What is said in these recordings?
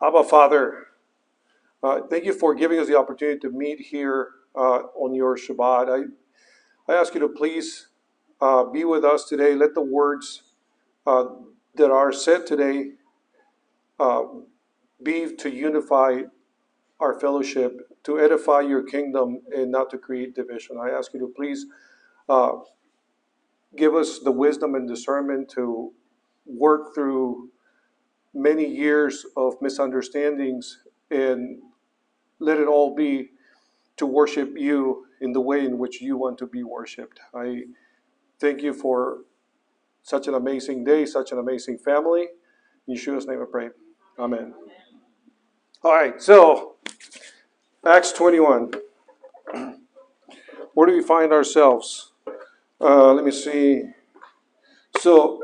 Abba, Father, uh, thank you for giving us the opportunity to meet here uh, on your Shabbat. I, I ask you to please uh, be with us today. Let the words uh, that are said today uh, be to unify our fellowship, to edify your kingdom, and not to create division. I ask you to please uh, give us the wisdom and discernment to work through many years of misunderstandings and let it all be to worship you in the way in which you want to be worshiped. I thank you for such an amazing day, such an amazing family. In Yeshua's name I pray. Amen. All right, so Acts 21. Where do we find ourselves? Uh, let me see. So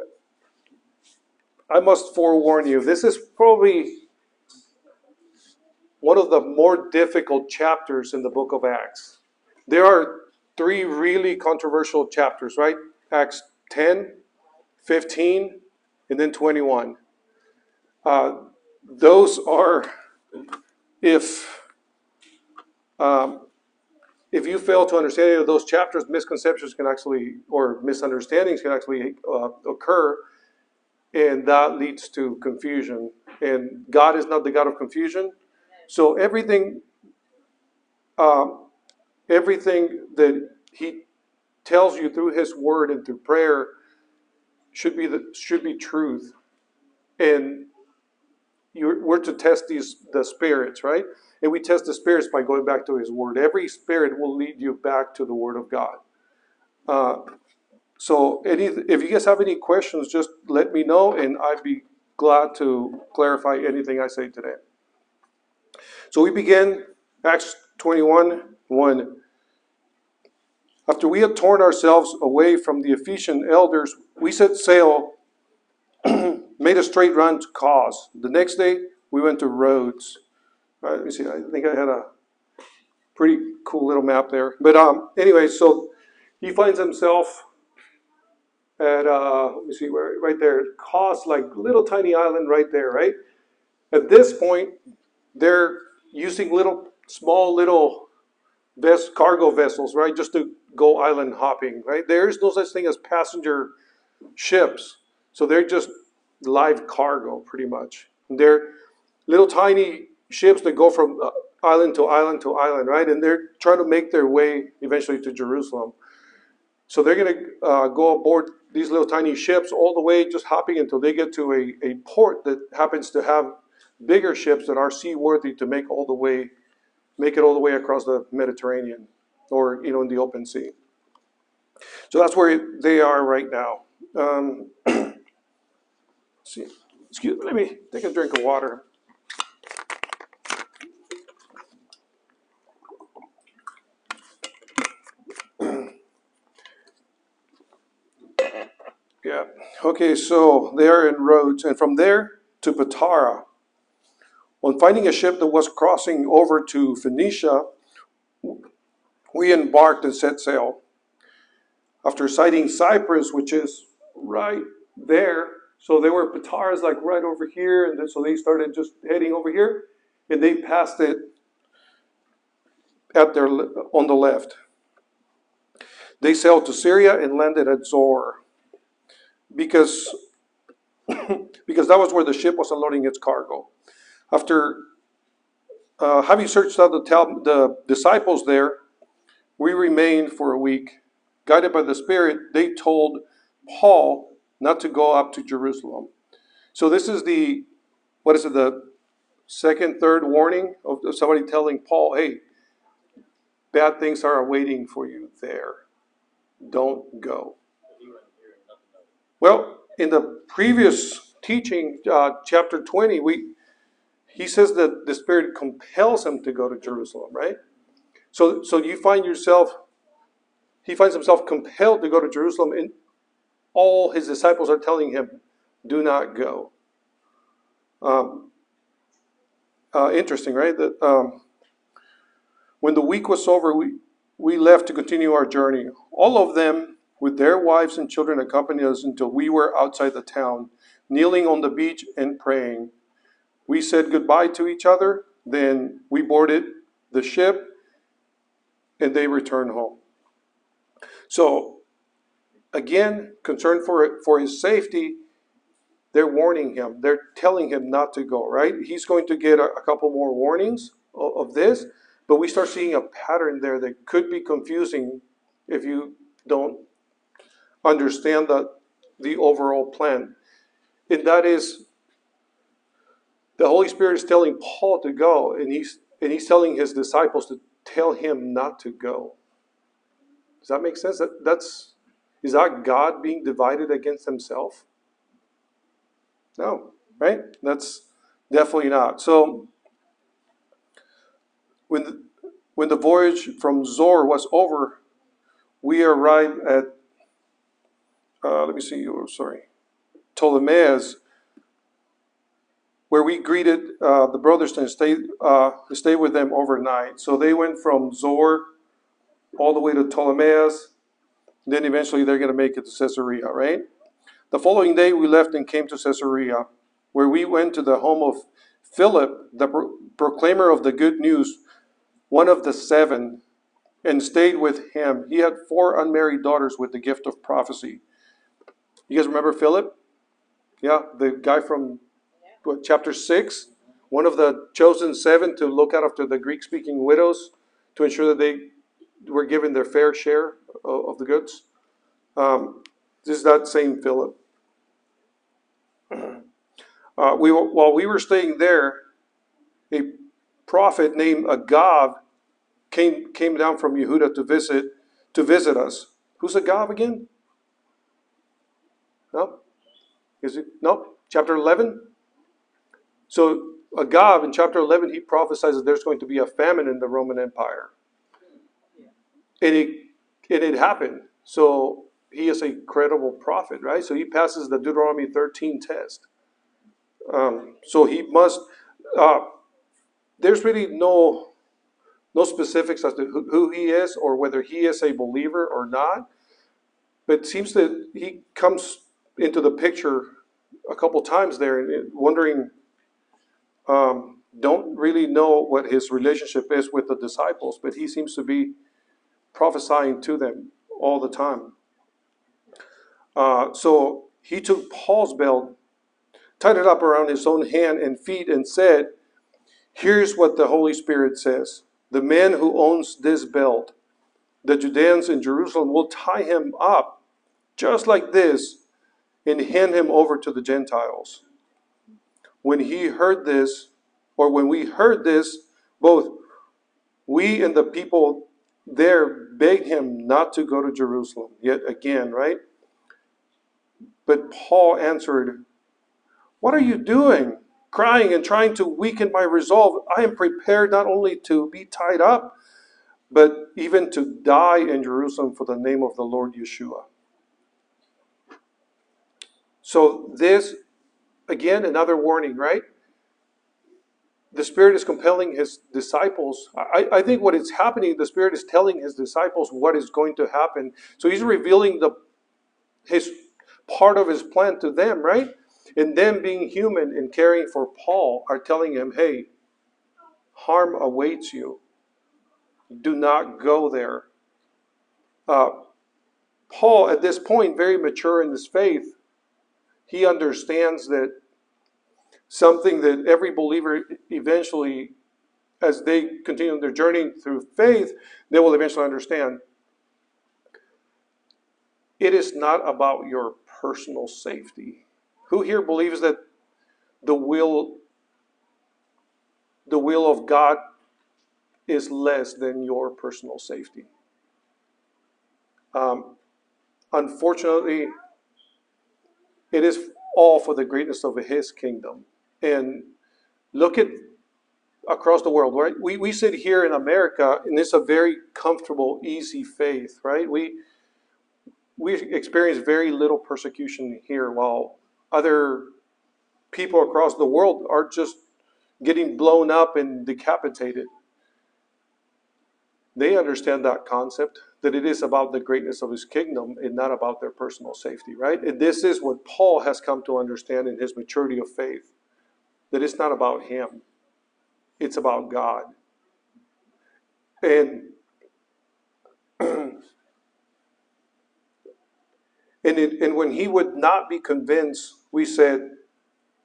I must forewarn you, this is probably one of the more difficult chapters in the book of Acts. There are three really controversial chapters, right? Acts 10, 15, and then 21. Uh, those are, if um, if you fail to understand any of those chapters, misconceptions can actually, or misunderstandings can actually uh, occur, and that leads to confusion. And God is not the God of confusion. So everything, um, everything that He tells you through His Word and through prayer should be the should be truth, and you we're to test these the spirits, right? And we test the spirits by going back to His Word. Every spirit will lead you back to the Word of God. Uh, so, any, if you guys have any questions, just let me know, and I'd be glad to clarify anything I say today. So we begin Acts 21 1. After we had torn ourselves away from the Ephesian elders, we set sail, made a straight run to Cos. The next day, we went to Rhodes. All right, let me see. I think I had a pretty cool little map there. But um, anyway, so he finds himself at uh, let me see where right there, Cos, like little tiny island right there, right? At this point, they're using little, small little ves- cargo vessels, right, just to go island hopping, right? There is no such thing as passenger ships, so they're just live cargo, pretty much. They're little tiny ships that go from uh, island to island to island, right? And they're trying to make their way eventually to Jerusalem. So they're going to uh, go aboard these little tiny ships all the way, just hopping until they get to a, a port that happens to have bigger ships that are seaworthy to make all the way, make it all the way across the Mediterranean, or you know, in the open sea. So that's where they are right now. Um, see, excuse me. Let me take a drink of water. Yeah. Okay, so they are in Rhodes, and from there to Patara. On finding a ship that was crossing over to Phoenicia, we embarked and set sail. After sighting Cyprus, which is right there, so they were Patara's like right over here, and then so they started just heading over here, and they passed it at their on the left. They sailed to Syria and landed at Zoar because because that was where the ship was unloading its cargo. After uh, having searched out the, the disciples there, we remained for a week. Guided by the Spirit, they told Paul not to go up to Jerusalem. So this is the what is it the second, third warning of somebody telling Paul, "Hey, bad things are awaiting for you there. Don't go." Well, in the previous teaching, uh, chapter 20, we he says that the Spirit compels him to go to Jerusalem, right? So, so you find yourself, he finds himself compelled to go to Jerusalem, and all his disciples are telling him, do not go. Um, uh, interesting, right? That um, when the week was over, we, we left to continue our journey. All of them with their wives and children accompanied us until we were outside the town, kneeling on the beach and praying. we said goodbye to each other, then we boarded the ship and they returned home. So, again, concerned for, for his safety, they're warning him. They're telling him not to go, right? He's going to get a, a couple more warnings of, of this, but we start seeing a pattern there that could be confusing if you don't understand the, the overall plan. And that is the Holy Spirit is telling Paul to go, and he's and he's telling his disciples to tell him not to go. Does that make sense? That, that's is that God being divided against himself? No, right? That's definitely not. So when the, when the voyage from Zor was over, we arrived at uh, let me see, oh, sorry, Ptolemais, where we greeted uh, the brothers and stayed, uh, stayed with them overnight. So they went from Zor all the way to Ptolemais. Then eventually they're going to make it to Caesarea, right? The following day we left and came to Caesarea, where we went to the home of Philip, the pro- proclaimer of the good news, one of the seven, and stayed with him. He had four unmarried daughters with the gift of prophecy. You guys remember Philip? Yeah, the guy from what, chapter 6, one of the chosen seven to look out after the Greek speaking widows to ensure that they were given their fair share of, of the goods. Um, this is that same Philip. Uh, we, while we were staying there, a prophet named Agab came, came down from Yehuda to visit, to visit us. Who's Agab again? No? Is it? No? Chapter 11? So Agab in chapter 11, he prophesies that there's going to be a famine in the Roman Empire. And it, and it happened. So he is a credible prophet, right? So he passes the Deuteronomy 13 test. Um, so he must, uh, there's really no, no specifics as to who, who he is or whether he is a believer or not. But it seems that he comes into the picture a couple times there and wondering um, don't really know what his relationship is with the disciples, but he seems to be prophesying to them all the time. Uh, so he took Paul's belt, tied it up around his own hand and feet, and said, Here's what the Holy Spirit says The man who owns this belt, the Judeans in Jerusalem, will tie him up just like this and hand him over to the Gentiles. When he heard this, or when we heard this, both we and the people there begged him not to go to Jerusalem yet again, right? But Paul answered, What are you doing? Crying and trying to weaken my resolve. I am prepared not only to be tied up, but even to die in Jerusalem for the name of the Lord Yeshua. So, this, again, another warning, right? The Spirit is compelling His disciples. I, I think what is happening, the Spirit is telling His disciples what is going to happen. So, He's revealing the His part of His plan to them, right? And them being human and caring for Paul are telling him, hey, harm awaits you. Do not go there. Uh, Paul, at this point, very mature in his faith, he understands that something that every believer eventually, as they continue their journey through faith, they will eventually understand. It is not about your personal safety. Who here believes that the will the will of God is less than your personal safety? Um, unfortunately, it is all for the greatness of his kingdom. And look at across the world, right? We, we sit here in America and it's a very comfortable, easy faith, right? We we experience very little persecution here while other people across the world are just getting blown up and decapitated. They understand that concept that it is about the greatness of his kingdom and not about their personal safety, right? And this is what Paul has come to understand in his maturity of faith. that it's not about him, it's about God. And and, it, and when he would not be convinced, we said,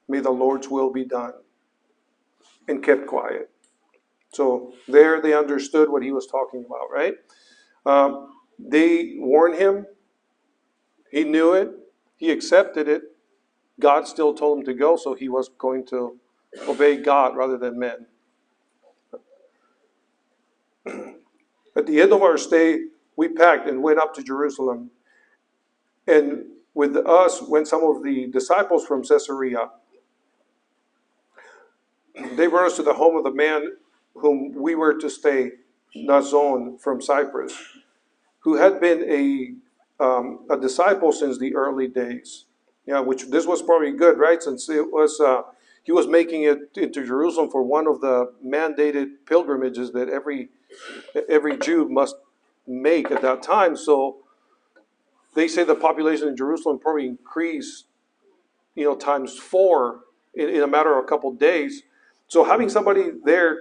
May the Lord's will be done, and kept quiet. So there they understood what he was talking about, right? Um, they warned him, he knew it, he accepted it. God still told him to go, so he was going to obey God rather than men. At the end of our stay, we packed and went up to Jerusalem. And with us went some of the disciples from Caesarea. They brought us to the home of the man whom we were to stay, Mnason from Cyprus, who had been a, um, a disciple since the early days. Yeah, which this was probably good, right? Since it was uh, he was making it into Jerusalem for one of the mandated pilgrimages that every every Jew must make at that time. So they say the population in Jerusalem probably increased, you know, times four in, in a matter of a couple of days. So having somebody there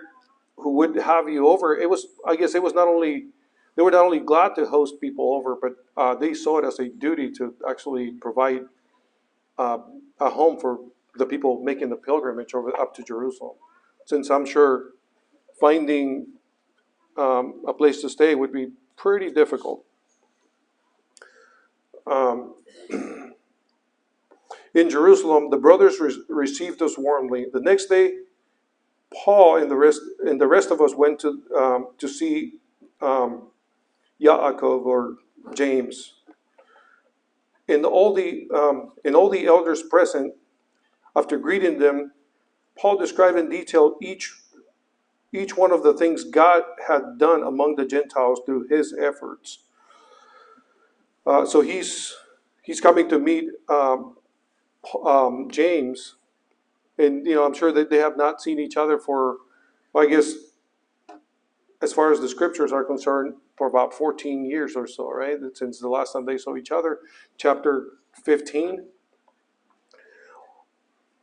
who would have you over, it was, I guess, it was not only they were not only glad to host people over, but uh, they saw it as a duty to actually provide uh, a home for the people making the pilgrimage over up to Jerusalem. Since I'm sure finding um, a place to stay would be pretty difficult. Um, in Jerusalem, the brothers re- received us warmly. The next day, Paul and the rest and the rest of us went to um, to see um, Yaakov or James. And all the um, and all the elders present, after greeting them, Paul described in detail each each one of the things God had done among the Gentiles through his efforts. Uh, so he's he's coming to meet um, um, James, and you know I'm sure that they have not seen each other for, well, I guess, as far as the scriptures are concerned, for about 14 years or so, right? Since the last time they saw each other, chapter 15.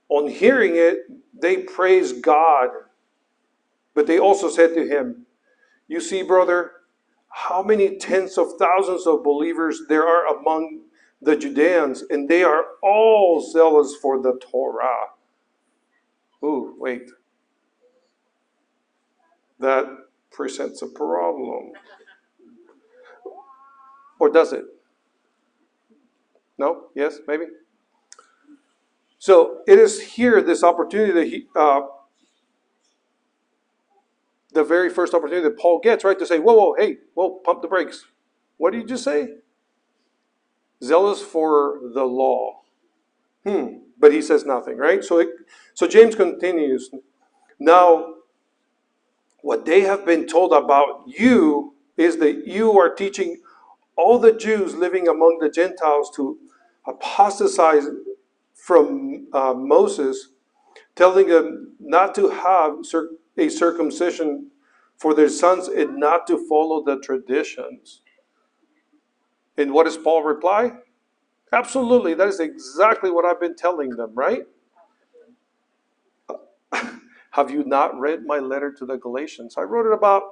On hearing it, they praised God but they also said to him, You see, brother, how many tens of thousands of believers there are among the Judeans, and they are all zealous for the Torah. Ooh, wait. That presents a problem. Or does it? No? Yes? Maybe? So it is here this opportunity that he, uh, the very first opportunity that Paul gets, right, to say, whoa, whoa, hey, whoa, pump the brakes. What did you just say? Zealous for the law. Hmm. But he says nothing, right? So, it, so James continues. Now, what they have been told about you is that you are teaching all the Jews living among the Gentiles to apostatize from uh, Moses, telling them not to have a circumcision for their sons and not to follow the traditions. And what does Paul reply? Absolutely, that is exactly what I've been telling them, right? Have you not read my letter to the Galatians? I wrote it about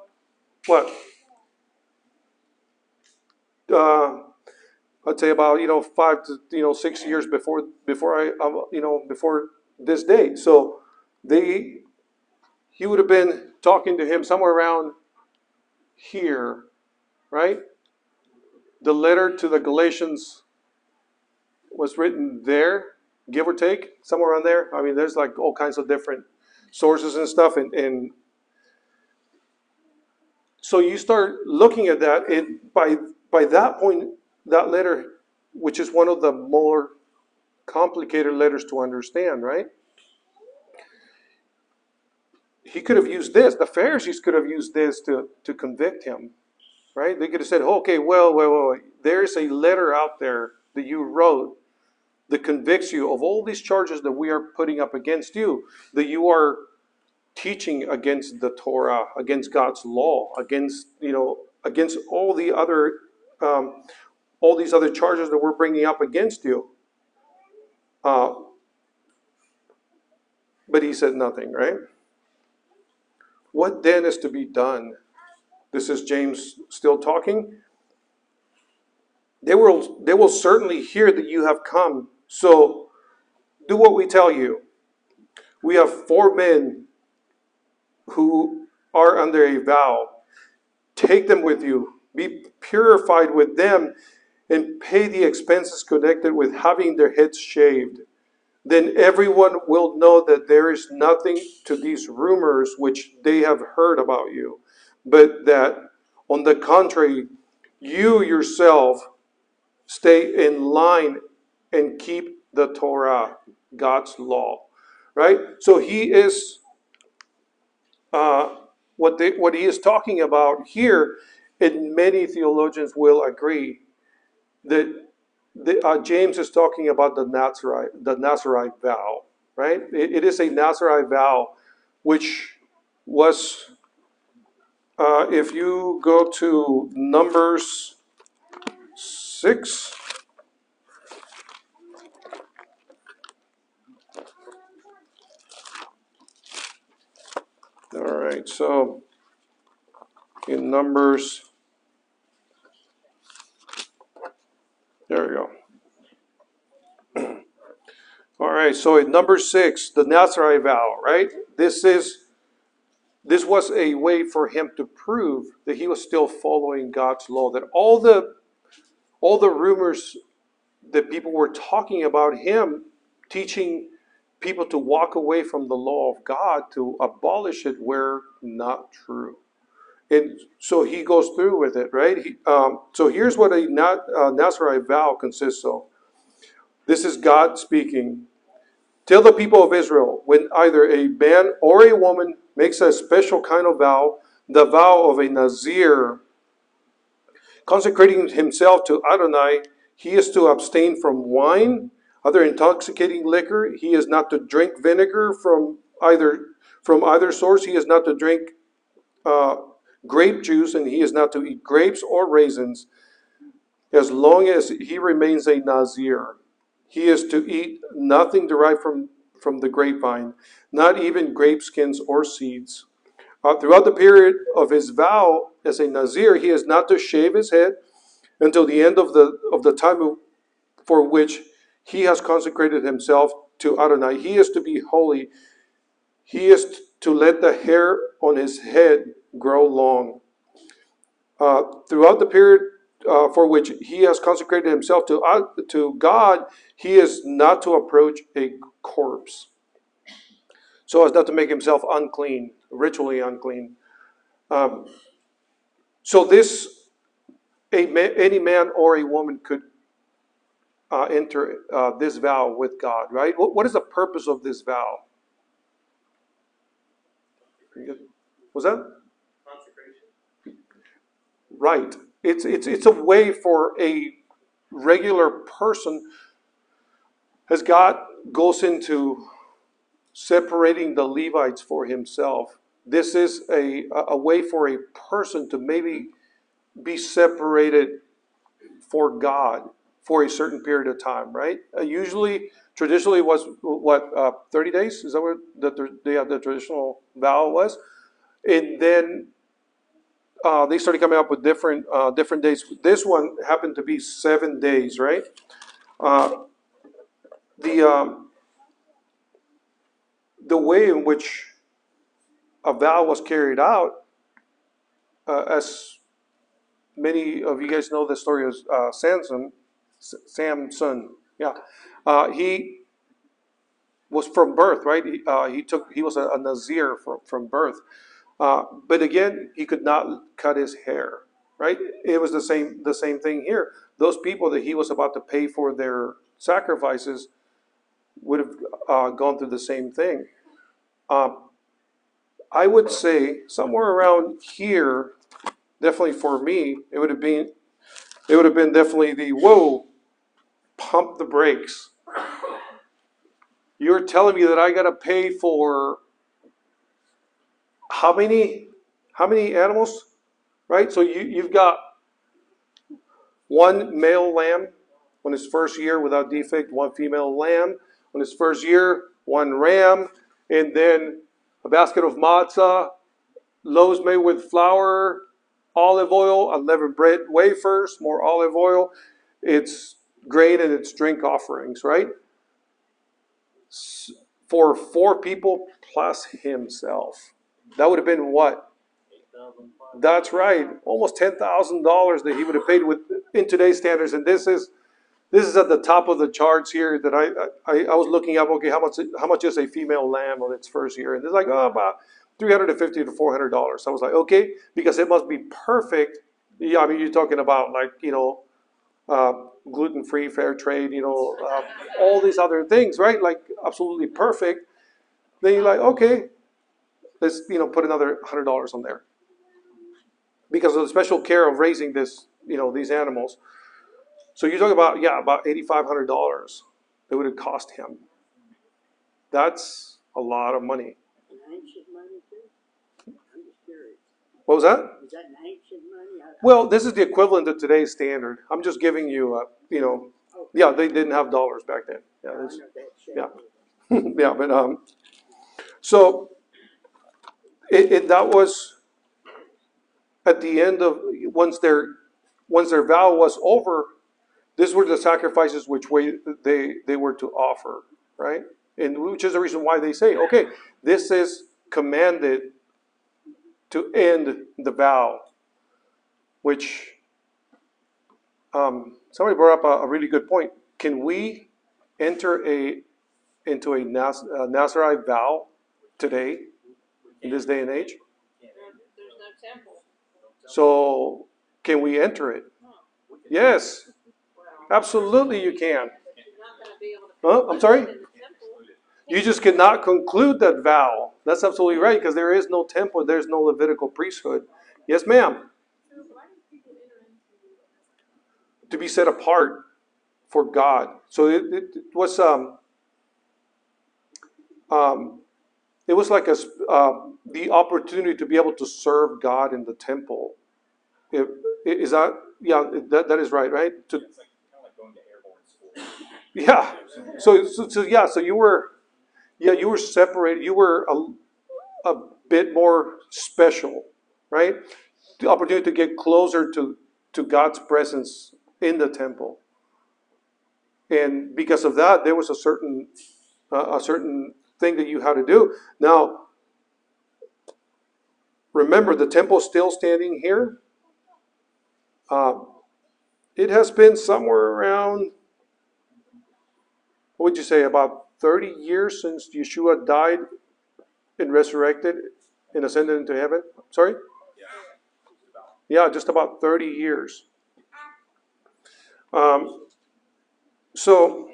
what? Uh, I'd say about you know five to you know six years before before I you know before this day. So they he would have been talking to him somewhere around here, right? The letter to the Galatians was written there, give or take, somewhere around there. I mean, there's like all kinds of different sources and stuff. And, and so you start looking at that, and by, by that point, that letter, which is one of the more complicated letters to understand, right? he could have used this. The Pharisees could have used this to, to convict him, right? They could have said, okay, well, well, well, there's a letter out there that you wrote that convicts you of all these charges that we are putting up against you, that you are teaching against the Torah, against God's law, against, you know, against all the other, um, all these other charges that we're bringing up against you. Uh, but he said nothing, right? What then is to be done? This is James still talking. They will, they will certainly hear that you have come. So do what we tell you. We have four men who are under a vow. Take them with you. Be purified with them and pay the expenses connected with having their heads shaved. Then everyone will know that there is nothing to these rumors which they have heard about you, but that, on the contrary, you yourself stay in line and keep the Torah, God's law. Right? So he is, uh, what, they, what he is talking about here, and many theologians will agree that the, uh, James is talking about the Nazarite, the Nazarite vow, right? it, it is a Nazarite vow, which was, uh, if you go to Numbers six. All right, so in Numbers There we go. All right, so in number six, the Nazarite vow, right? This is this was a way for him to prove that he was still following God's law. That all the all the rumors that people were talking about him teaching people to walk away from the law of God to abolish it were not true. And so he goes through with it, right? He, um, so here's what a uh, Nazarite vow consists of. This is God speaking. Tell the people of Israel when either a man or a woman makes a special kind of vow, the vow of a Nazir, consecrating himself to Adonai, he is to abstain from wine, other intoxicating liquor. He is not to drink vinegar from either from either source. He is not to drink uh, grape juice, and he is not to eat grapes or raisins as long as he remains a Nazir. He is to eat nothing derived from, from the grapevine, not even grape skins or seeds. Uh, throughout the period of his vow as a Nazir, he is not to shave his head until the end of the, of the time for which he has consecrated himself to Adonai. He is to be holy. He is to let the hair on his head grow long. Uh, throughout the period uh, for which he has consecrated himself to, uh, to God, he is not to approach a corpse so as not to make himself unclean, ritually unclean. Um, so this, a any man or a woman could uh, enter uh, this vow with God, right? What, what is the purpose of this vow? Was that? right. It's, it's, it's a way for a regular person as God goes into separating the Levites for himself. This is a, a way for a person to maybe be separated for God for a certain period of time, right? Uh, usually, traditionally, was what uh, thirty days. Is that what the, the, the traditional vow was? And then uh, they started coming up with different uh, different days. This one happened to be seven days, right? Uh, the um, the way in which a vow was carried out, uh, as many of you guys know the story of uh, Samson, Samson, yeah, uh, he was from birth, right? He, he took he was a, a Nazir from, from birth. Uh, but again, he could not cut his hair. Right? It was the same the same thing here. Those people that he was about to pay for their sacrifices would have uh, gone through the same thing. Um, I would say somewhere around here, definitely for me, it would have been it would have been definitely the whoa, pump the brakes. You're telling me that I got to pay for how many how many animals? Right? So you, you've got one male lamb on his first year without defect, one female lamb on his first year, one ram, and then a basket of matzah, loaves made with flour, olive oil, unleavened bread, wafers, more olive oil. It's grain and it's drink offerings, right? For four people plus himself. That would have been what? That's right, almost ten thousand dollars that he would have paid with in today's standards, and this is this is at the top of the charts here that I I, I was looking up. Okay, how much how much is a female lamb on its first year? And it's like oh about three hundred and fifty to four hundred dollars. I was like okay, because it must be perfect. Yeah, I mean you're talking about like you know uh, gluten free, fair trade, you know uh, all these other things, right? Like absolutely perfect. Then you're like okay, let's you know put another hundred dollars on there because of the special care of raising this you know these animals. So you talk about yeah about eighty five hundred dollars that would have cost him. That's a lot of money. Ancient money too? I'm just curious. What was that? Is that ancient money? I- I- Well, this is the equivalent of today's standard. I'm just giving you, uh, you know, yeah, they didn't have dollars back then. Yeah, I that's- know that shit. yeah. yeah, but um, so it, it that was at the end of once their once their vow was over, these were the sacrifices which way they they were to offer, right? And which is the reason why they say, okay, this is commanded to end the vow, which um, somebody brought up a, a really good point. Can we enter a into a Naz, uh, Nazarite vow today in this day and age? There, there's no temple. So can we enter it? Yes, absolutely you can. Huh? I'm sorry? In the temple. You just cannot conclude that vow. That's absolutely right because there is no temple, there's no Levitical priesthood. Yes, ma'am. To be set apart for God. So it, it, it was um, um, it was like a uh, the opportunity to be able to serve God in the temple. If, is that yeah? That, that is right, right? To, It's like kind of like going to airborne school. yeah. So, so, so yeah, so you were, yeah, you were separated. You were a, a bit more special, right? The opportunity to get closer to, to God's presence in the temple. And because of that, there was a certain, uh, a certain thing that you had to do. Now, remember, the temple's still standing here. Um, it has been somewhere around what would you say, about 30 years since Yeshua died and resurrected and ascended into heaven? Sorry? Yeah. Just about. Yeah, just about 30 years. Um, so,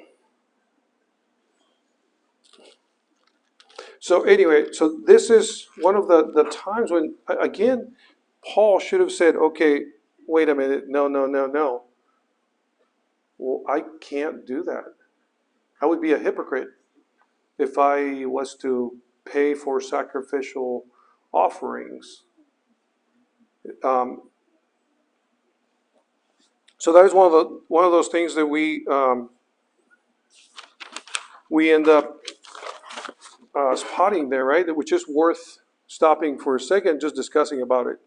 so anyway, so this is one of the, the times when, again, Paul should have said, okay, wait a minute, no, no, no, no. Well, I can't do that. I would be a hypocrite if I was to pay for sacrificial offerings. Um, so that is one of the one of those things that we um, we end up uh, spotting there, right? That which is worth stopping for a second, just discussing about it.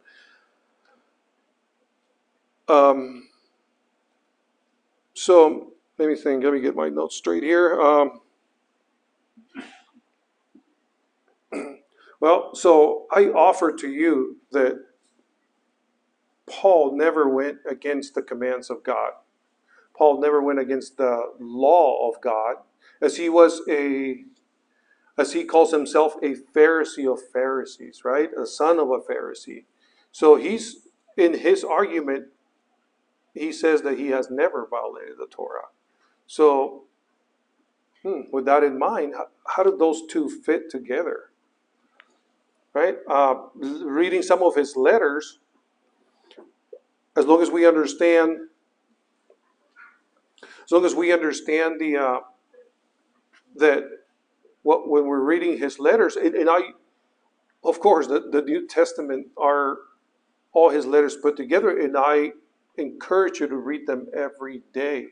Um, so let me think. Let me get my notes straight here. Um, well, so I offer to you that Paul never went against the commands of God. Paul never went against the law of God, as he was a, as he calls himself, a Pharisee of Pharisees, right? A son of a Pharisee. So he's in his argument, he says that he has never violated the Torah. So, hmm, with that in mind, how, how those two fit together? Right? Uh, reading some of his letters, as long as we understand, as long as we understand the uh, that what when we're reading his letters, and, and I, of course, the, the New Testament are all his letters put together, and I encourage you to read them every day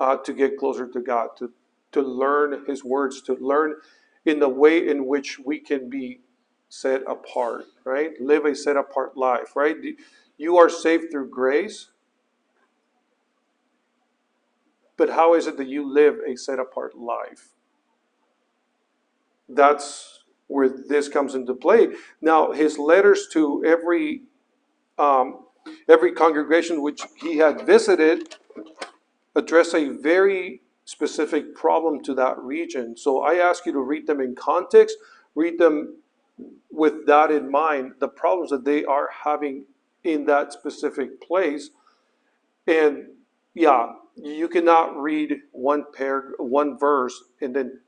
uh, to get closer to God, to to learn His words, to learn in the way in which we can be set apart, right? Live a set apart life, right? You are saved through grace. But how is it that you live a set apart life? That's where this comes into play. Now, his letters to every um, every congregation which he had visited address a very specific problem to that region. So I ask you to read them in context, read them with that in mind, the problems that they are having in that specific place. And yeah, you cannot read one pair, one verse, and then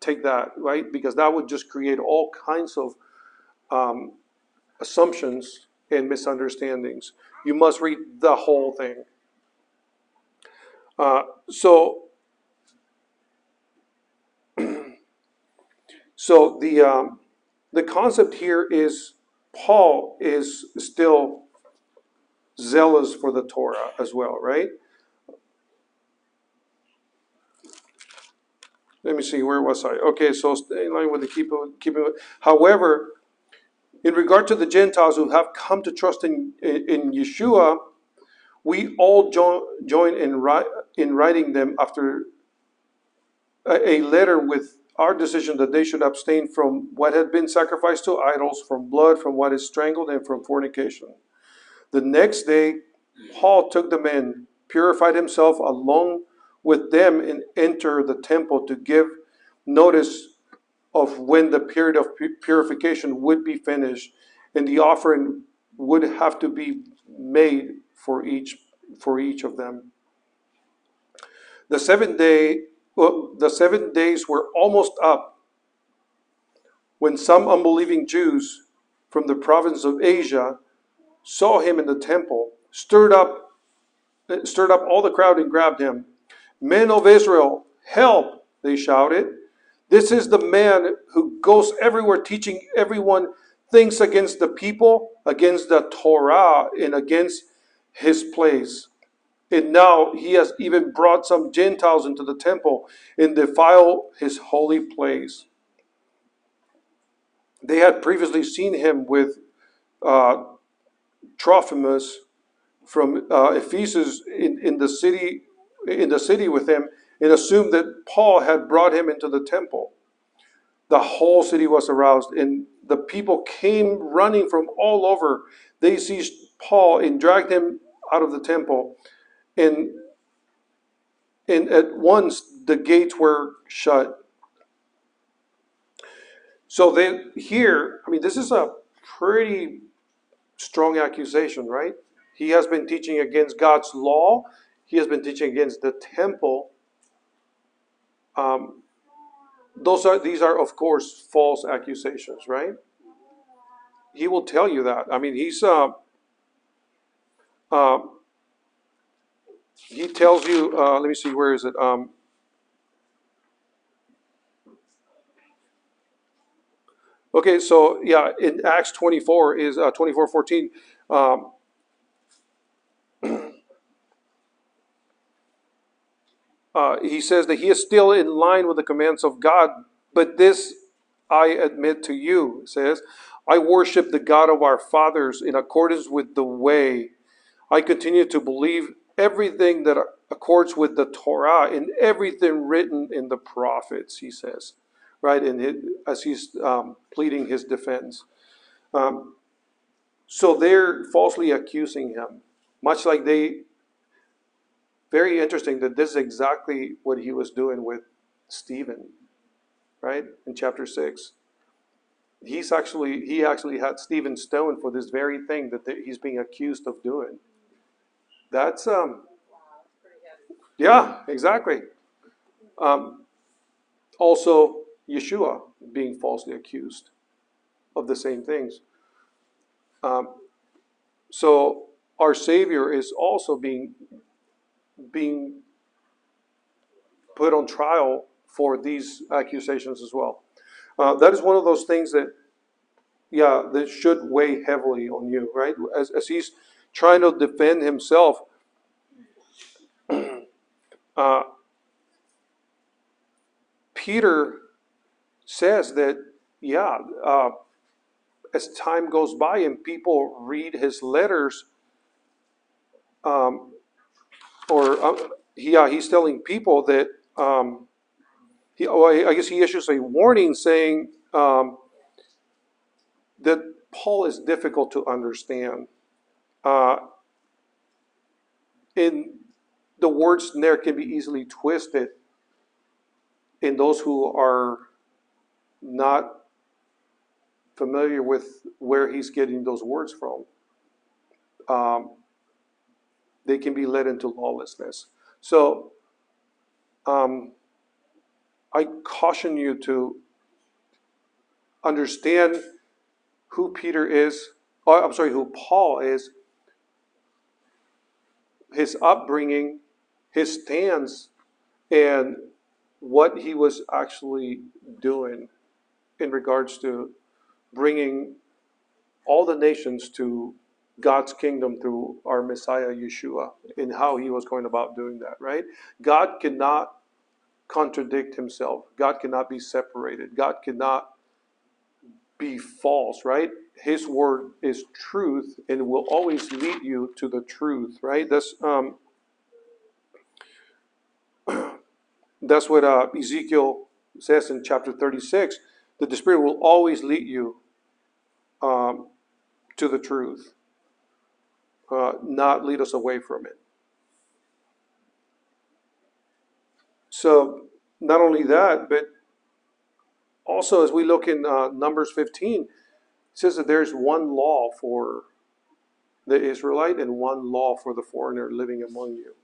take that, right? Because that would just create all kinds of um, assumptions and misunderstandings. You must read the whole thing. Uh, so, so the um, the concept here is Paul is still zealous for the Torah as well, right? Let me see, where was I? Okay, so stay in line with the keep keep. However, in regard to the Gentiles who have come to trust in, in Yeshua, we all join, join in, in writing them after a, a letter with our decision that they should abstain from what had been sacrificed to idols, from blood, from what is strangled, and from fornication. The next day, Paul took them in, purified himself along with them, and entered the temple to give notice of when the period of purification would be finished and the offering would have to be made for each for each of them the seventh day well, the seven days were almost up when some unbelieving jews from the province of asia saw him in the temple stirred up stirred up all the crowd and grabbed him men of israel help they shouted this is the man who goes everywhere teaching everyone things against the people, against the Torah, and against his place. And now he has even brought some Gentiles into the temple and defile his holy place. They had previously seen him with uh, Trophimus from uh, Ephesus in, in the city in the city with him and assumed that Paul had brought him into the temple. The whole city was aroused, and the people came running from all over. They seized Paul and dragged him out of the temple. And, and at once the gates were shut. So they here, I mean, this is a pretty strong accusation, right? He has been teaching against God's law. He has been teaching against the temple. Um, those are these are of course false accusations, right? He will tell you that. I mean, he's uh, uh, he tells you. Uh, let me see, where is it? Um, okay, so yeah, in Acts twenty four is uh, twenty four fourteen. Um, uh, he says that he is still in line with the commands of God, but this I admit to you, says, I worship the God of our fathers in accordance with the way. I continue to believe everything that accords with the Torah and everything written in the prophets, he says, right? And it, as he's um, pleading his defense. Um, so they're falsely accusing him, much like they very interesting that this is exactly what he was doing with Stephen, right? In chapter 6. He's actually he actually had Stephen stoned for this very thing that he's being accused of doing. That's um yeah, exactly. Um, also Yeshua being falsely accused of the same things. Um, so our Savior is also being being put on trial for these accusations as well. Uh, that is one of those things that, yeah, that should weigh heavily on you, right? As, as he's trying to defend himself, uh, Peter says that, yeah, uh, as time goes by and people read his letters, um, or uh, yeah, he's telling people that um, he, oh, I I guess he issues a warning saying um, that Paul is difficult to understand. Uh, in the words in there can be easily twisted in those who are not familiar with where he's getting those words from. Um, they can be led into lawlessness. So, um, I caution you to understand who Peter is, or I'm sorry, who Paul is, his upbringing, his stance, and what he was actually doing in regards to bringing all the nations to God's kingdom through our Messiah Yeshua and how he was going about doing that, right? God cannot contradict himself. God cannot be separated. God cannot be false, right? His word is truth and will always lead you to the truth, right? That's um, that's what uh, Ezekiel says in chapter 36 that the Spirit will always lead you um, to the truth, uh, not lead us away from it. So, not only that, but also as we look in uh, Numbers 15, it says that there's one law for the Israelite and one law for the foreigner living among you.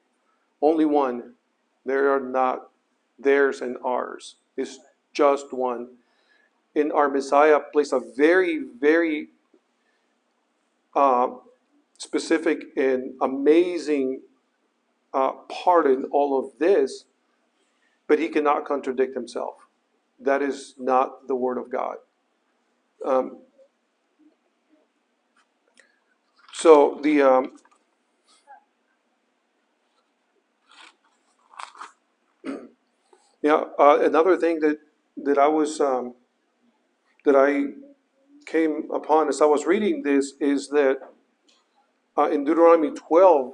Only one. There are not theirs and ours. It's just one. And our Messiah plays a very, very uh, specific and amazing uh, part in all of this, but he cannot contradict himself. That is not the Word of God. Um, so the um, yeah uh, another thing that that I was um, that I came upon as I was reading this is that uh, in Deuteronomy 12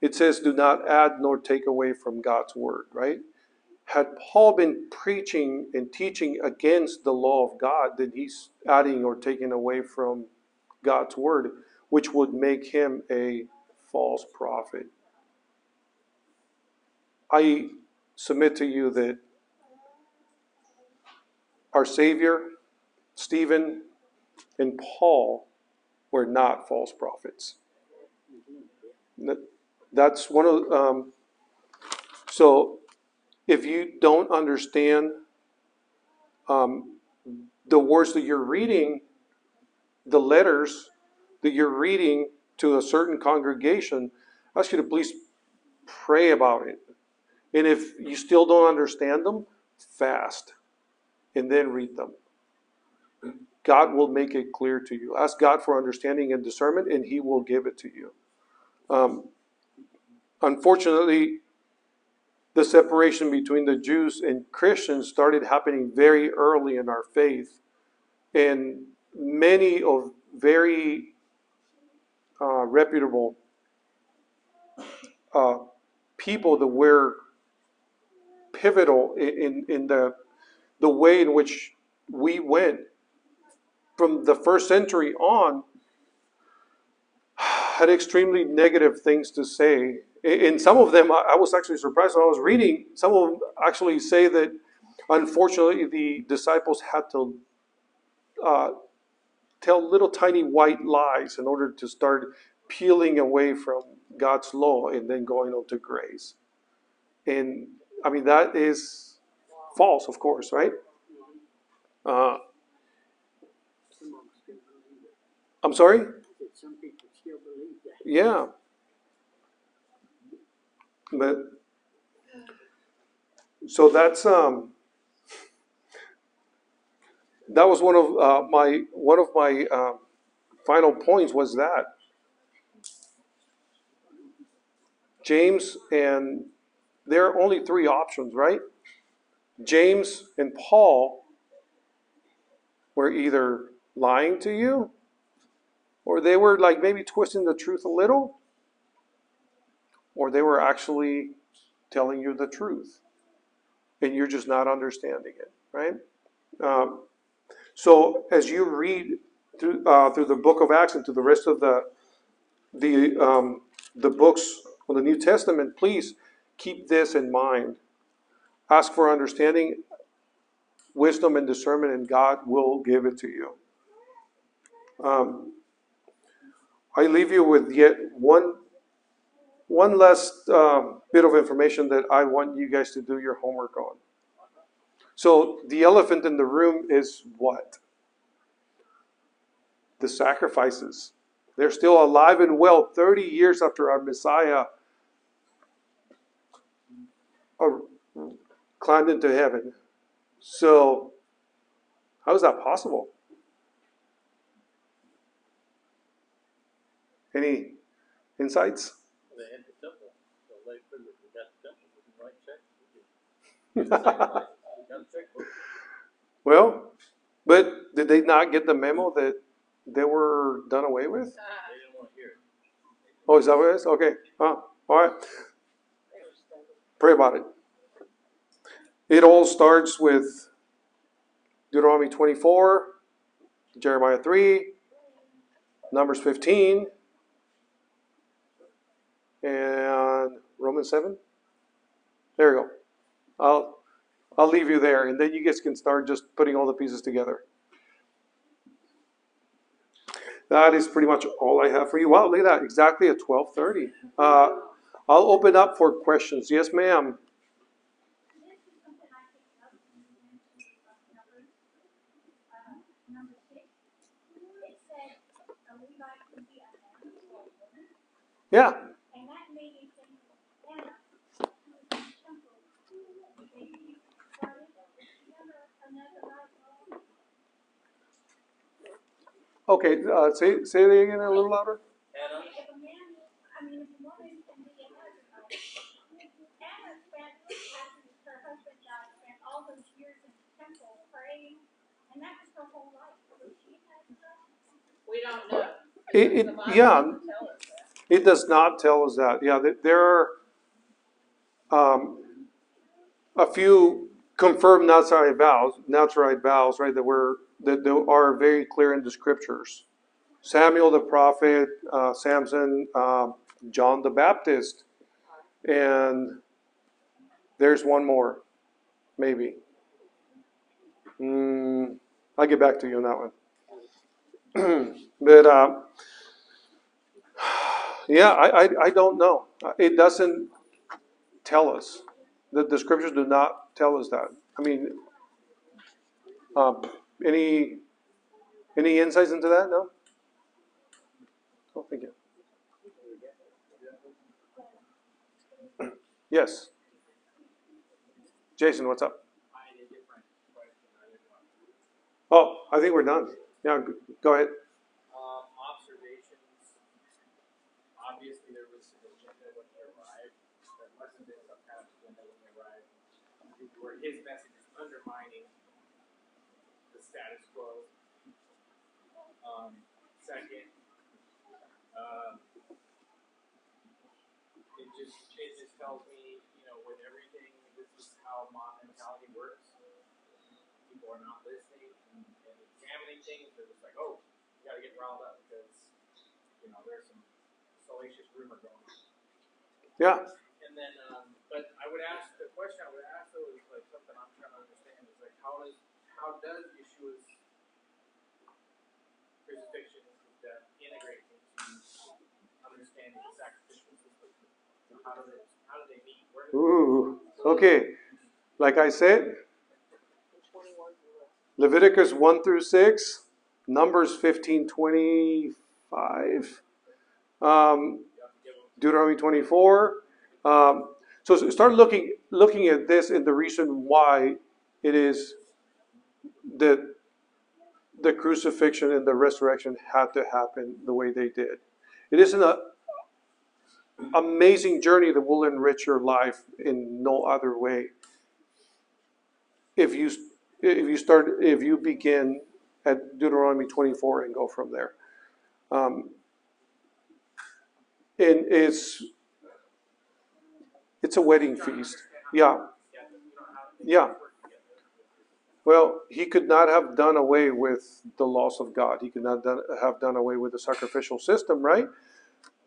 it says, "Do not add nor take away from God's word." Right? Had Paul been preaching and teaching against the law of God, then he's adding or taking away from God's word, which would make him a false prophet. I submit to you that our Savior, Stephen, and Paul were not false prophets. That's one of um, so. If you don't understand um, the words that you're reading, the letters that you're reading to a certain congregation, I ask you to please pray about it. And if you still don't understand them, fast and then read them. God will make it clear to you. Ask God for understanding and discernment, and He will give it to you. Um, unfortunately, the separation between the Jews and Christians started happening very early in our faith. And many of very uh, reputable uh, people that were pivotal in, in, the, the way in which we went from the first century on had extremely negative things to say. In some of them, I I was actually surprised when I was reading. Some of them actually say that unfortunately the disciples had to uh, tell little tiny white lies in order to start peeling away from God's law and then going on to grace. And I mean, that is false, of course, right? Uh. I'm sorry? Yeah. But so that's um that was one of uh, my one of my uh, final points was that James and there are only three options, right? James and Paul were either lying to you or they were like maybe twisting the truth a little or they were actually telling you the truth and you're just not understanding it, right? Um, so as you read through uh, through the book of Acts and through the rest of the the um, the books of the New Testament, please keep this in mind. Ask for understanding, wisdom, and discernment, and God will give it to you. Um, I leave you with yet one one last um, bit of information that I want you guys to do your homework on. So the elephant in the room is what? The sacrifices. They're still alive and well 30 years after our Messiah uh, climbed into heaven. So, how is that possible? Any insights? They had the temple, so they figured we got the temple, we can write checks. We can- Sacrifice, we got a checkbook. well, but did they not get the memo that they were done away with? They didn't wanna hear it. Oh, is that what it is? Okay. Huh. All right. Pray about it. It all starts with Deuteronomy 24, Jeremiah 3, Numbers 15, and Romans 7. There you go. I'll I'll leave you there, and then you guys can start just putting all the pieces together. That is pretty much all I have for you. Wow, look at that! Exactly at twelve thirty. Uh, I'll open up for questions. Yes, ma'am. This is something I picked up when you mentioned about numbers, uh, number six. It said a Levite could be a man or a woman, Yeah. and that made me think of Anna, who was in the temple. Maybe started, was she ever another right role? Okay. Uh, say say it again a little louder. Anna, If a man, I mean, if a woman can be a Nazarite, Anna spent, after her husband died, spent all those years in the temple praying, and that was her whole life. Was she a Nazarite? We don't know. It, it yeah. doesn't tell us that. It does not tell us that. Yeah, there are um, a few confirmed Nazarite vows, Nazarite vows, right? That were that are very clear in the scriptures. Samuel the prophet, uh, Samson, uh, John the Baptist, and there's one more, maybe. Mm, I'll get back to you on that one. but. Uh, yeah, I, I, I don't know. It doesn't tell us. The, the scriptures do not tell us that. I mean, um, any any insights into that? No. Oh, thank you. Yes. Jason, what's up? Oh, I think we're done. Yeah, go ahead. Um. His message is undermining status quo. Um, second, um, it just it just tells me, you know, with everything, this is how mob mentality works. People are not listening and, and examining things. They're just like, oh, you gotta get riled up because you know there's some salacious rumor going. on. Yeah. And then, um, but I would ask the question I would ask though is like something I'm trying to understand is like how does how does Yeshua's crucifixion and death integrate into understanding the sacrificial system? How do they how do they meet? Ooh. Okay. Like I said, Leviticus 1 through 6, Numbers 15, 25, um, Deuteronomy 24. Um, so start looking looking at this and the reason why it is that the crucifixion and the resurrection had to happen the way they did. It isn't a amazing journey that will enrich your life in no other way. If you if you start if you begin at Deuteronomy 24 and go from there. Um, and it's it's a wedding feast. Yeah. Yeah. Well, he could not have done away with the laws of God. He could not done, have done away with the sacrificial system, right?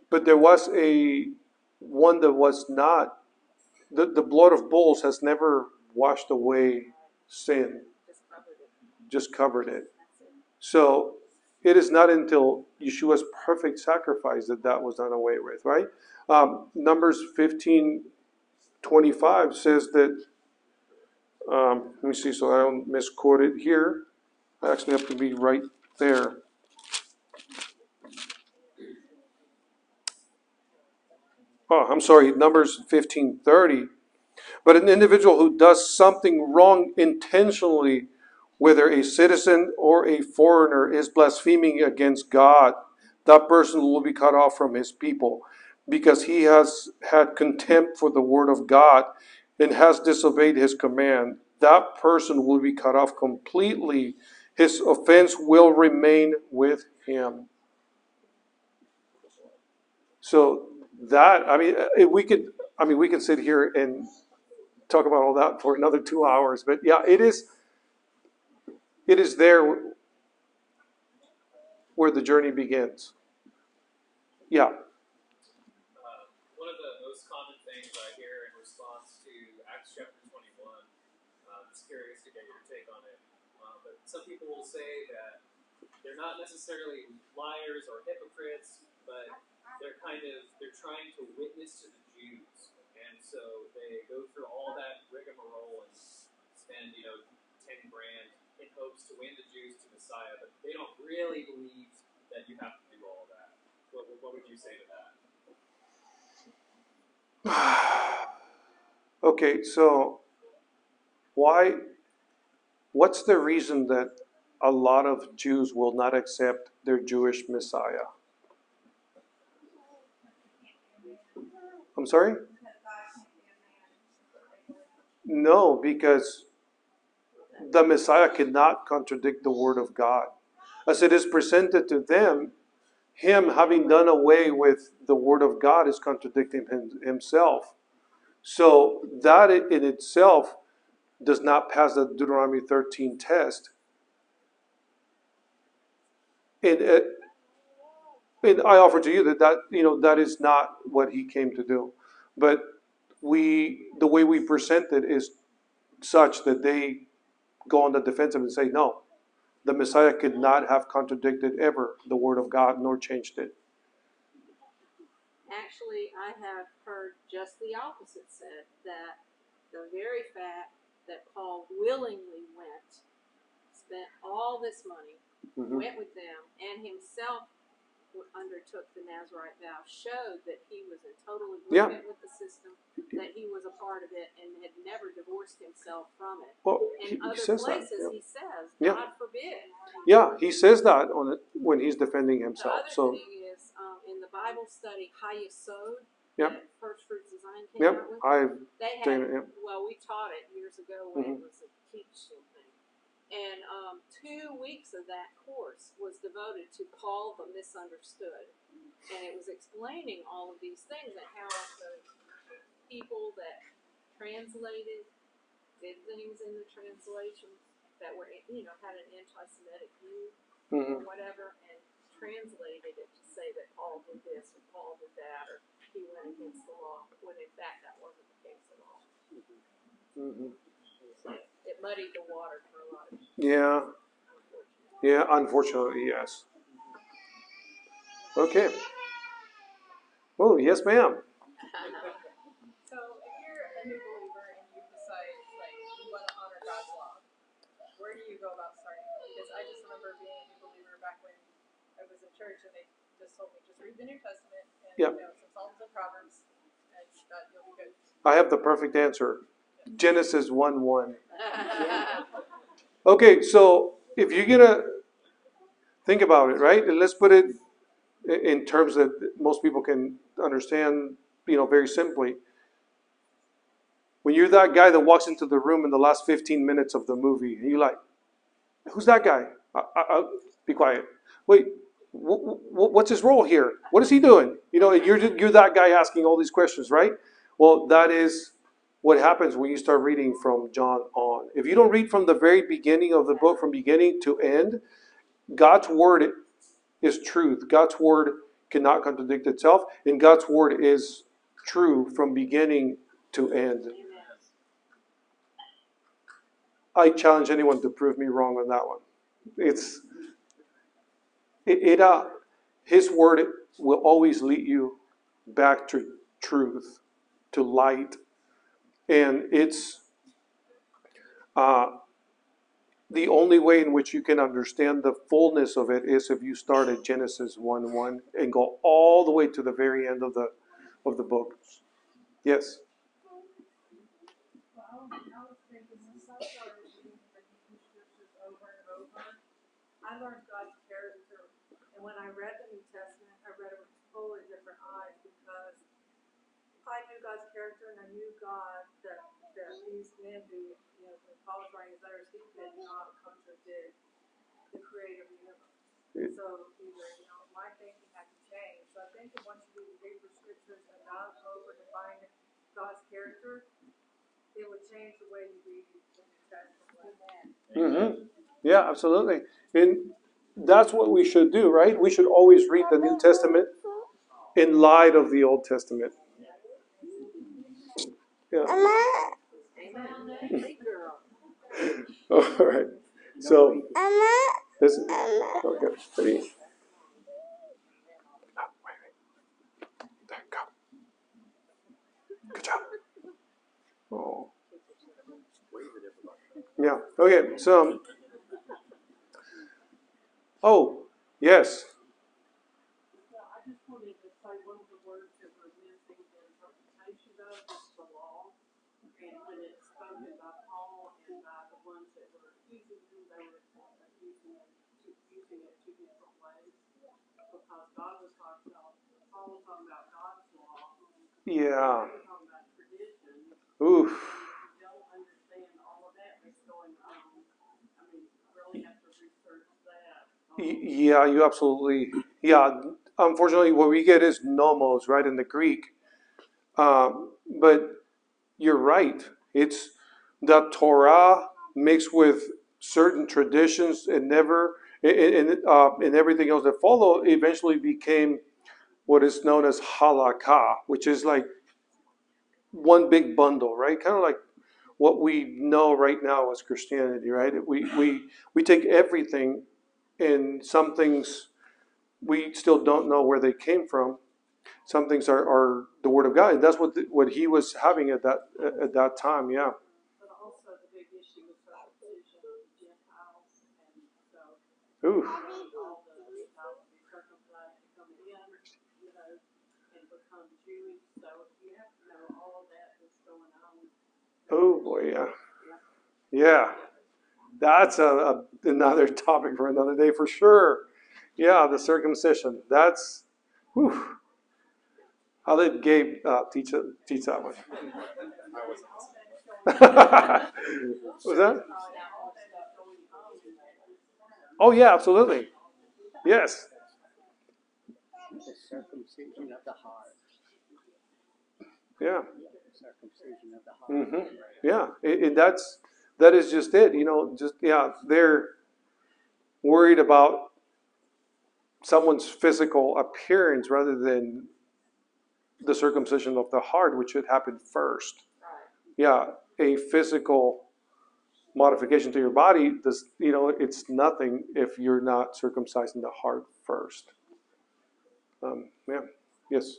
But there was a one that was not. The, the blood of bulls has never washed away sin, Just covered it. So it is not until Yeshua's perfect sacrifice that that was done away with, right? Um, Numbers 15 25 says that, um, let me see so I don't misquote it here. I actually have to be right there. Oh, I'm sorry, Numbers 1530. But an individual who does something wrong intentionally, whether a citizen or a foreigner is blaspheming against God, that person will be cut off from his people because he has had contempt for the word of God and has disobeyed his command. That person will be cut off completely. His offense will remain with him. So that I mean, uh, we could, I mean, we could sit here and talk about all that for another two hours. But yeah, it is. It is there where the journey begins. Yeah. Uh, one of the most common things I hear in response to Acts chapter 21, uh, I'm just curious to get your take on it. Uh, but some people will say that they're not necessarily liars or hypocrites, but they're kind of they're trying to witness to the Jews, and so they go through all that rigmarole and spend you know ten grand in hopes to win the Jews to Messiah, but they don't really believe that you have to do all that. What, what would you say to that? Okay, so why? What's the reason that a lot of Jews will not accept their Jewish Messiah? I'm sorry? No, because the Messiah cannot contradict the Word of God. As it is presented to them, him having done away with the Word of God is contradicting him, himself. So that in itself does not pass the Deuteronomy 13 test. And, and I offer to you that, that you know that is not what he came to do. But we the way we present it is such that they go on the defensive and say, no, the Messiah could not have contradicted ever the word of God nor changed it. Actually, I have heard just the opposite said that the very fact that Paul willingly went, spent all this money, Mhm. went with them, and himself undertook the Nazarite vow showed that he was in total Yeah. agreement with the system, that he was a part of it, and had never divorced himself from it. Well, he, In he other says that. Yeah. he says, Yeah. God forbid. yeah, he says that on it when he's defending The himself. other So thing is, um, in the Bible study, Hayesod, Yep. First Fruits of Zion came yep, out with, I've they had, it. Yep. well, we taught it years ago when Mhm. it was a teach thing. And um, two weeks of that course was devoted to Paul the Misunderstood. And it was explaining all of these things and how the people that translated did things in the translation that were, you know, had an anti Semitic view or Mhm. whatever and translated it to say that Paul did this or Paul did that or he went against the law when in fact that wasn't the case at all. Mhm. So it muddied the water for a lot of people, Yeah, yeah, unfortunately, yes. Okay. Oh, yes, ma'am. So if you're a new believer and you decide like you want to honor God's law, where do you go about starting? Because I just remember being a new believer back when I was in church and they just told me just read the New Testament and Yeah. you know some Psalms and Proverbs and that you'll be good. I have the perfect answer. Genesis 1 1. Okay, so if you're gonna think about it, right? And let's put it i- in terms that most people can understand, you know, very simply. When you're that guy that walks into the room in the last 15 minutes of the movie, and you're like, who's that guy? I, I, I, be quiet. Wait, what's his role here? What is he doing? You know, you're you're that guy asking all these questions, right? Well, that is what happens when you start reading from John on. If you don't read from the very beginning of the book, from beginning to end, God's word is truth. God's word cannot contradict itself, and God's word is true from beginning to end. I challenge anyone to prove me wrong on that one. It's it, it uh, his word will always lead you back to truth, to light, and it's uh, the only way in which you can understand the fullness of it is if you start at Genesis one one and go all the way to the very end of the of the book. Yes. I learned God's when I read the New Testament, I read it with a totally different eyes because I knew God's character and I knew God that, that these men who, you know, when Paul was writing his letters, he could not contradict the creator of the universe. So either, you know, my thinking had to change. So I think that once you read the Hebrew scriptures enough over to find God's character, it would change the way you read the New Testament. Mm-hmm. Yeah, absolutely. And that's what we should do, right? We should always read the New Testament in light of the Old Testament. Yeah. Amen. Big girl. All right. So this is okay. Ready? Oh, go. Good job. Oh. Yeah. Okay. So. Oh, yes. Well, I just wanted to say one of the words that were missing in interpretation of is the law. And when it's spoken by Paul and by the ones that were accusing him, they were using using it two different ways. Because God was talking about, Paul was talking about God's law. Yeah. They were talking about tradition. Oof. You don't understand all of that that's going on. I mean, you really have to research that. Y- Yeah, you absolutely. Yeah, unfortunately, what we get is nomos, right, in the Greek. Um, but you're right. It's the Torah mixed with certain traditions and never and, uh, and everything else that followed eventually became what is known as halakha, which is like one big bundle, right? Kind of like what we know right now as Christianity, right? We we we take everything and some things we still don't know where they came from. Some things are, are the word of God, that's what the, what he was having at that at that time. Yeah. But also the big issue with circumcision of the Gentiles, and so Ooh. all the Gentiles to be circumcised to come in, you know, and become Jewish. So you have to know all of that that's going on. Oh boy. Yeah. Yeah. That's a, a another topic for another day for sure. Yeah, the circumcision. That's. Whew. I'll let Gabe uh, teach it, teach that one. was that? Oh yeah, absolutely. Yes. The circumcision of the heart. Yeah. Circumcision of the heart. hmm Yeah. And that's that is just it. You know, just yeah, they're worried about someone's physical appearance rather than the circumcision of the heart, which should happen first. Yeah, a physical modification to your body does you know it's nothing if you're not circumcising the heart first. Um, yeah. Yes.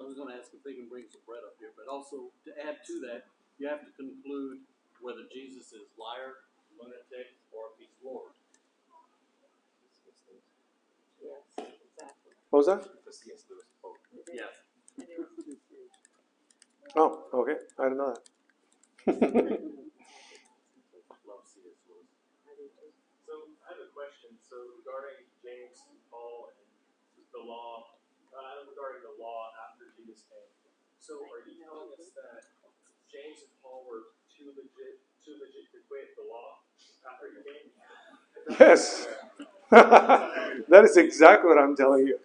I was gonna ask if they can bring some bread up here, but also to add to that, you have to conclude whether Jesus is liar, lunatic, or if he's Lord. Yes, exactly. What was that? C.S. Lewis quote. Yes. Oh, okay. I didn't know that. Love C.S. Lewis. So I have a question. So regarding James, and Paul, and the law, uh, regarding the law after Jesus came. So are you telling us that James and Paul were Yes. that is exactly what I'm telling you.